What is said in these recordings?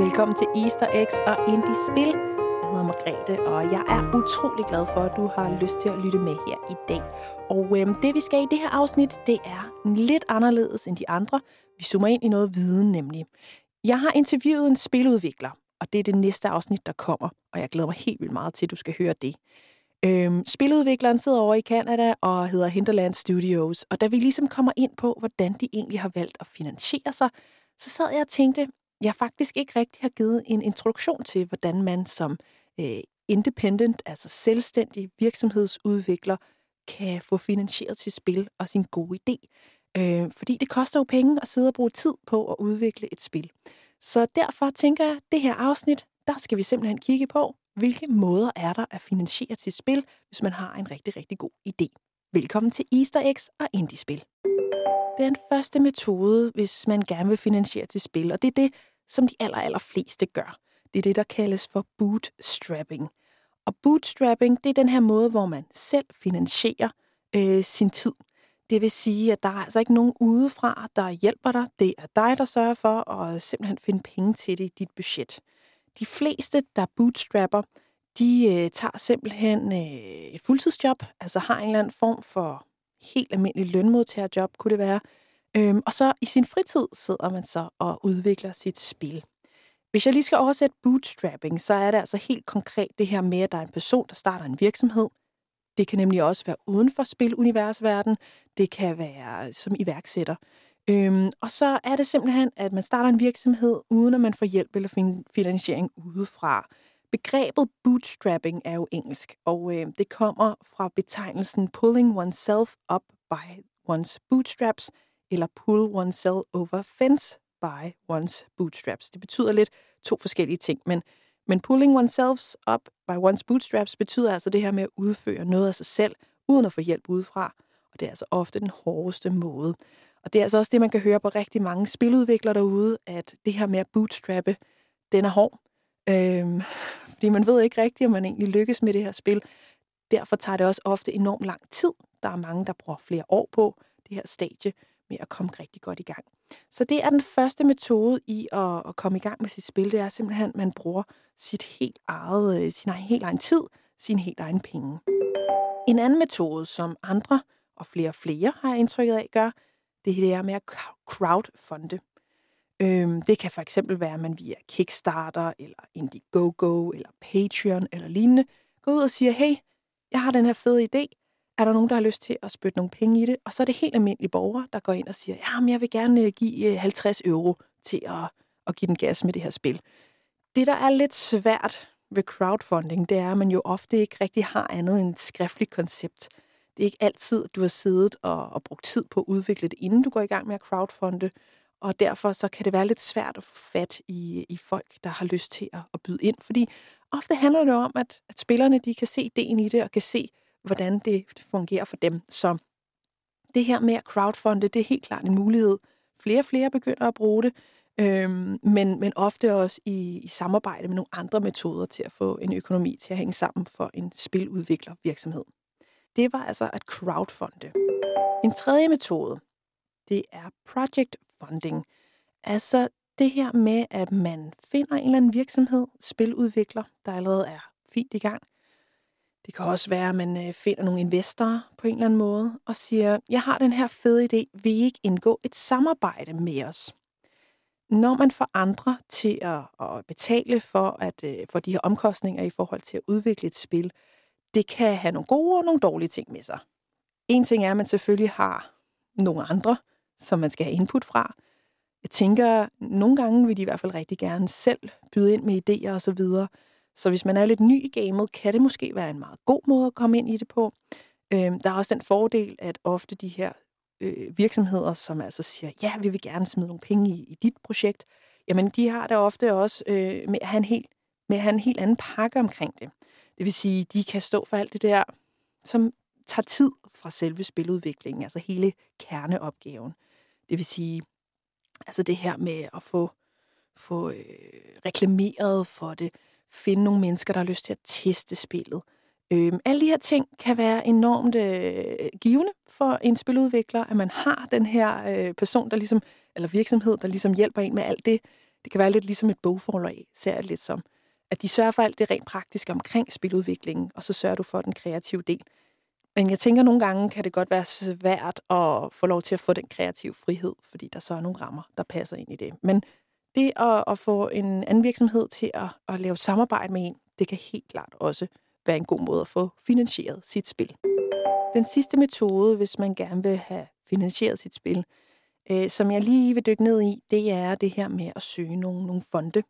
Velkommen til Easter Eggs og Indie Spil. Jeg hedder Margrethe, og jeg er utrolig glad for, at du har lyst til at lytte med her i dag. Og øhm, det, vi skal i det her afsnit, det er lidt anderledes end de andre. Vi zoomer ind i noget viden nemlig. Jeg har interviewet en spiludvikler, og det er det næste afsnit, der kommer. Og jeg glæder mig helt vildt meget til, at du skal høre det. Øhm, spiludvikleren sidder over i Canada og hedder Hinterland Studios, og da vi ligesom kommer ind på, hvordan de egentlig har valgt at finansiere sig, så sad jeg og tænkte, jeg faktisk ikke rigtig har givet en introduktion til, hvordan man som øh, independent, altså selvstændig virksomhedsudvikler, kan få finansieret sit spil og sin gode idé. Øh, fordi det koster jo penge at sidde og bruge tid på at udvikle et spil. Så derfor tænker jeg, at det her afsnit, der skal vi simpelthen kigge på, hvilke måder er der at finansiere sit spil, hvis man har en rigtig, rigtig god idé. Velkommen til Easter Eggs og Indie-spil. Den første metode, hvis man gerne vil finansiere til spil, og det er det, som de aller, aller fleste gør. Det er det, der kaldes for bootstrapping. Og bootstrapping, det er den her måde, hvor man selv finansierer øh, sin tid. Det vil sige, at der er altså ikke nogen udefra, der hjælper dig. Det er dig, der sørger for at simpelthen finde penge til det i dit budget. De fleste, der bootstrapper, de øh, tager simpelthen øh, et fuldtidsjob, altså har en eller anden form for helt almindelig lønmodtagerjob, kunne det være. Øhm, og så i sin fritid sidder man så og udvikler sit spil. Hvis jeg lige skal oversætte bootstrapping, så er det altså helt konkret det her med, at der er en person, der starter en virksomhed. Det kan nemlig også være uden for spiluniversverden. Det kan være øh, som iværksætter. Øhm, og så er det simpelthen, at man starter en virksomhed, uden at man får hjælp eller finansiering udefra. Begrebet bootstrapping er jo engelsk, og øh, det kommer fra betegnelsen pulling oneself up by one's bootstraps, eller pull oneself over fence by one's bootstraps. Det betyder lidt to forskellige ting, men, men pulling oneself up by one's bootstraps betyder altså det her med at udføre noget af sig selv, uden at få hjælp udefra, og det er altså ofte den hårdeste måde. Og det er altså også det, man kan høre på rigtig mange spiludviklere derude, at det her med at bootstrappe, den er hård. Øhm, fordi man ved ikke rigtigt, om man egentlig lykkes med det her spil. Derfor tager det også ofte enormt lang tid. Der er mange, der bruger flere år på det her stadie med at komme rigtig godt i gang. Så det er den første metode i at, at komme i gang med sit spil. Det er simpelthen, at man bruger sit helt eget, øh, sin egen, helt egen tid, sin helt egen penge. En anden metode, som andre og flere og flere har indtrykket af gør, det er med at crowdfunde. Øhm, det kan for eksempel være, at man via Kickstarter, eller Indiegogo, eller Patreon, eller lignende, går ud og siger, hey, jeg har den her fede idé, er der nogen, der har lyst til at spytte nogle penge i det? Og så er det helt almindelige borgere, der går ind og siger, ja, men jeg vil gerne øh, give øh, 50 euro til at, at give den gas med det her spil. Det, der er lidt svært ved crowdfunding, det er, at man jo ofte ikke rigtig har andet end et skriftligt koncept. Det er ikke altid, at du har siddet og, og brugt tid på at udvikle det, inden du går i gang med at crowdfunde. Og derfor så kan det være lidt svært at få fat i, i folk, der har lyst til at, at byde ind. Fordi ofte handler det om, at, at spillerne de kan se ideen i det, og kan se, hvordan det fungerer for dem. Så det her med at crowdfunde, det er helt klart en mulighed. Flere og flere begynder at bruge det, øhm, men, men ofte også i, i samarbejde med nogle andre metoder til at få en økonomi til at hænge sammen for en spiludviklervirksomhed. Det var altså at crowdfunde. En tredje metode, det er project funding. Altså det her med, at man finder en eller anden virksomhed, spiludvikler, der allerede er fint i gang, det kan også være, at man øh, finder nogle investorer på en eller anden måde og siger, jeg har den her fede idé, vil I ikke indgå et samarbejde med os? Når man får andre til at, at betale for, at, øh, for de her omkostninger i forhold til at udvikle et spil, det kan have nogle gode og nogle dårlige ting med sig. En ting er, at man selvfølgelig har nogle andre, som man skal have input fra. Jeg tænker, nogle gange vil de i hvert fald rigtig gerne selv byde ind med idéer og så hvis man er lidt ny i gamet, kan det måske være en meget god måde at komme ind i det på. Øh, der er også den fordel, at ofte de her øh, virksomheder, som altså siger, ja, vi vil gerne smide nogle penge i, i dit projekt, jamen de har det ofte også øh, med, at have en helt, med at have en helt anden pakke omkring det. Det vil sige, de kan stå for alt det der, som tager tid fra selve spiludviklingen, altså hele kerneopgaven. Det vil sige, altså det her med at få, få øh, reklameret for det, finde nogle mennesker, der har lyst til at teste spillet. Øhm, alle de her ting kan være enormt øh, givende for en spiludvikler, at man har den her øh, person, der ligesom, eller virksomhed, der ligesom hjælper en med alt det. Det kan være lidt ligesom et bogforlag, ser jeg lidt som. At de sørger for alt det rent praktiske omkring spiludviklingen, og så sørger du for den kreative del. Men jeg tænker, nogle gange kan det godt være svært at få lov til at få den kreative frihed, fordi der så er nogle rammer, der passer ind i det. Men det at, at få en anden virksomhed til at, at lave samarbejde med en, det kan helt klart også være en god måde at få finansieret sit spil. Den sidste metode, hvis man gerne vil have finansieret sit spil, øh, som jeg lige vil dykke ned i, det er det her med at søge nogle, nogle fonde.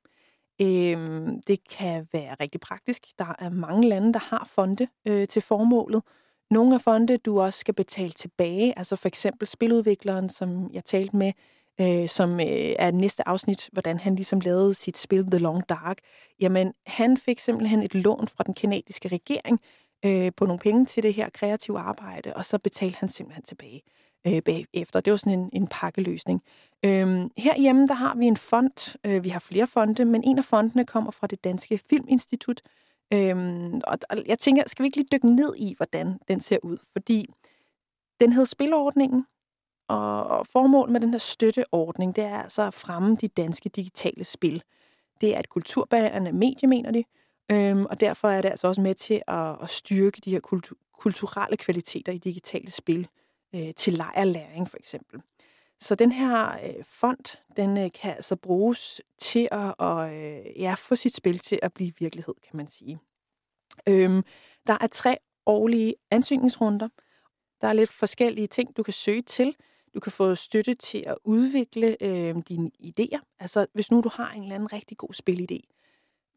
Øh, det kan være rigtig praktisk. Der er mange lande, der har fonde øh, til formålet. Nogle af fonde, du også skal betale tilbage, altså for eksempel spiludvikleren, som jeg talte med, øh, som øh, er næste afsnit, hvordan han ligesom lavede sit spil The Long Dark. Jamen, han fik simpelthen et lån fra den kanadiske regering øh, på nogle penge til det her kreative arbejde, og så betalte han simpelthen tilbage øh, bagefter. Det var sådan en, en pakkeløsning. Øhm, herhjemme, der har vi en fond. Øh, vi har flere fonde, men en af fondene kommer fra det Danske Filminstitut. Øhm, og, og jeg tænker, skal vi ikke lige dykke ned i, hvordan den ser ud? Fordi den hedder Spilordningen, og formålet med den her støtteordning, det er altså at fremme de danske digitale spil. Det er et kulturbærende medie, mener de, øhm, og derfor er det altså også med til at, at styrke de her kultu- kulturelle kvaliteter i digitale spil, øh, til lejerlæring for eksempel. Så den her øh, fond, den øh, kan altså bruges til at, og, øh, ja, få sit spil til at blive virkelighed, kan man sige. Øhm, der er tre årlige ansøgningsrunder. Der er lidt forskellige ting, du kan søge til. Du kan få støtte til at udvikle øh, dine idéer. Altså, hvis nu du har en eller anden rigtig god spilidé,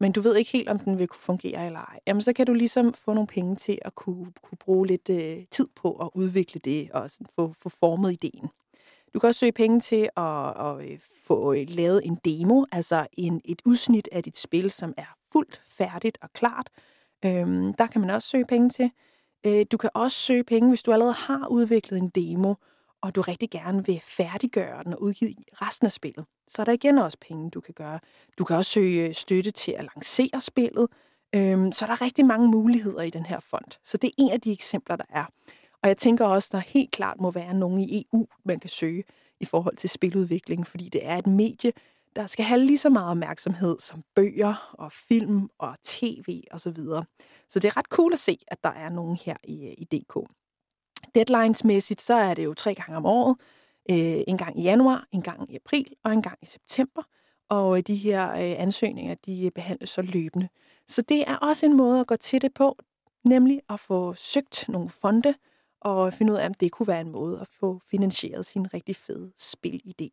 men du ved ikke helt, om den vil kunne fungere eller ej, jamen så kan du ligesom få nogle penge til at kunne, kunne bruge lidt øh, tid på at udvikle det og sådan få, få formet ideen. Du kan også søge penge til at, at øh, få øh, lavet en demo, altså en, et udsnit af dit spil, som er fuldt færdigt og klart. Øhm, der kan man også søge penge til. Øh, du kan også søge penge, hvis du allerede har udviklet en demo, og du rigtig gerne vil færdiggøre den og udgive resten af spillet, så er der igen også penge, du kan gøre. Du kan også søge øh, støtte til at lancere spillet, øhm, så der er rigtig mange muligheder i den her fond. Så det er en af de eksempler, der er. Og jeg tænker også, der helt klart må være nogen i EU, man kan søge i forhold til spiludvikling, fordi det er et medie, der skal have lige så meget opmærksomhed som bøger og film og tv osv. Så, videre. så det er ret cool at se, at der er nogen her i, øh, i DK. Deadlinesmæssigt, så er det jo tre gange om året. Øh, en gang i januar, en gang i april og en gang i september. Og øh, de her øh, ansøgninger, de øh, behandles så løbende. Så det er også en måde at gå til det på, nemlig at få søgt nogle fonde og finde ud af, om det kunne være en måde at få finansieret sin rigtig fede spilidé.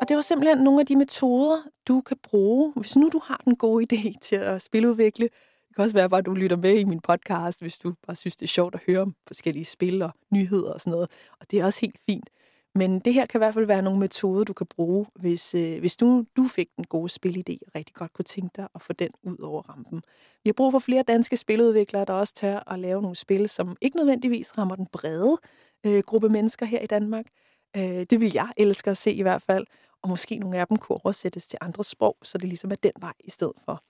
Og det var simpelthen nogle af de metoder, du kan bruge, hvis nu du har den gode idé til at spiludvikle, kan også være bare, at du lytter med i min podcast, hvis du bare synes, det er sjovt at høre om forskellige spil og nyheder og sådan noget. Og det er også helt fint. Men det her kan i hvert fald være nogle metoder, du kan bruge, hvis, øh, hvis du, du fik den gode spilidé og rigtig godt kunne tænke dig at få den ud over rampen. Vi har brug for flere danske spiludviklere, der også tør at lave nogle spil, som ikke nødvendigvis rammer den brede øh, gruppe mennesker her i Danmark. Øh, det vil jeg elske at se i hvert fald. Og måske nogle af dem kunne oversættes til andre sprog, så det ligesom er den vej i stedet for.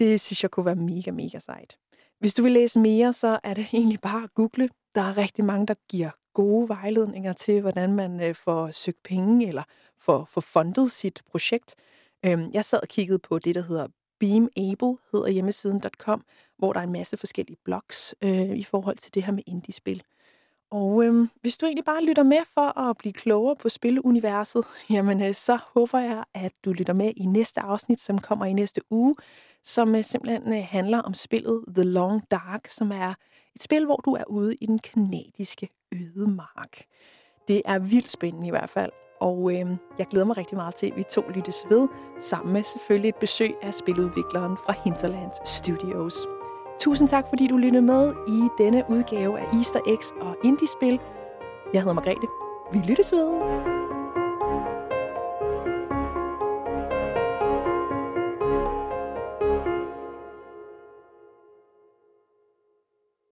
Det synes jeg kunne være mega, mega sejt. Hvis du vil læse mere, så er det egentlig bare at google. Der er rigtig mange, der giver gode vejledninger til, hvordan man øh, får søgt penge eller får, får fundet sit projekt. Øhm, jeg sad og kiggede på det, der hedder Beamable, hedder hjemmesiden.com, hvor der er en masse forskellige blogs øh, i forhold til det her med indie-spil. Og øhm, hvis du egentlig bare lytter med for at blive klogere på spiluniverset, jamen øh, så håber jeg, at du lytter med i næste afsnit, som kommer i næste uge, som øh, simpelthen øh, handler om spillet The Long Dark, som er et spil, hvor du er ude i den kanadiske ødemark. Det er vildt spændende i hvert fald, og øh, jeg glæder mig rigtig meget til, at vi to lyttes ved, sammen med selvfølgelig et besøg af spiludvikleren fra Hinterlands Studios. Tusind tak, fordi du lyttede med i denne udgave af Easter Eggs og Indie-spil. Jeg hedder Margrethe. Vi lyttes ved.